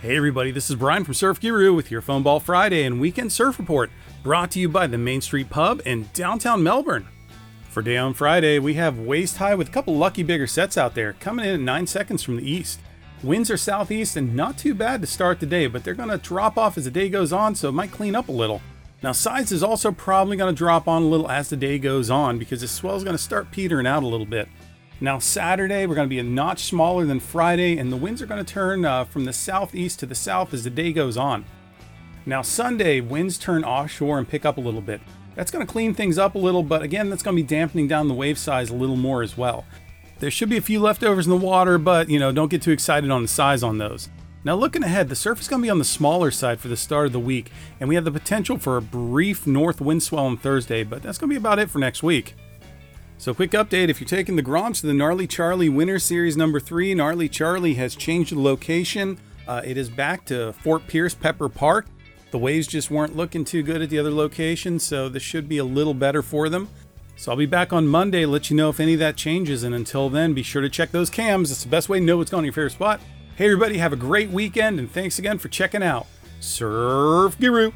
Hey everybody, this is Brian from Surf Guru with your Phone Ball Friday and Weekend Surf Report, brought to you by the Main Street Pub in downtown Melbourne. For Day on Friday, we have waist high with a couple lucky bigger sets out there, coming in at 9 seconds from the east. Winds are southeast and not too bad to start the day, but they're going to drop off as the day goes on, so it might clean up a little. Now, size is also probably going to drop on a little as the day goes on because the swell is going to start petering out a little bit. Now, Saturday, we're going to be a notch smaller than Friday, and the winds are going to turn uh, from the southeast to the south as the day goes on. Now, Sunday, winds turn offshore and pick up a little bit. That's going to clean things up a little, but again, that's going to be dampening down the wave size a little more as well. There should be a few leftovers in the water, but you know, don't get too excited on the size on those. Now, looking ahead, the surf is going to be on the smaller side for the start of the week, and we have the potential for a brief north wind swell on Thursday, but that's going to be about it for next week. So, quick update if you're taking the Groms to the Gnarly Charlie Winter Series number three, Gnarly Charlie has changed the location. Uh, it is back to Fort Pierce Pepper Park. The waves just weren't looking too good at the other location, so this should be a little better for them. So, I'll be back on Monday let you know if any of that changes. And until then, be sure to check those cams. It's the best way to know what's going on your favorite spot. Hey, everybody, have a great weekend, and thanks again for checking out Surf Guru.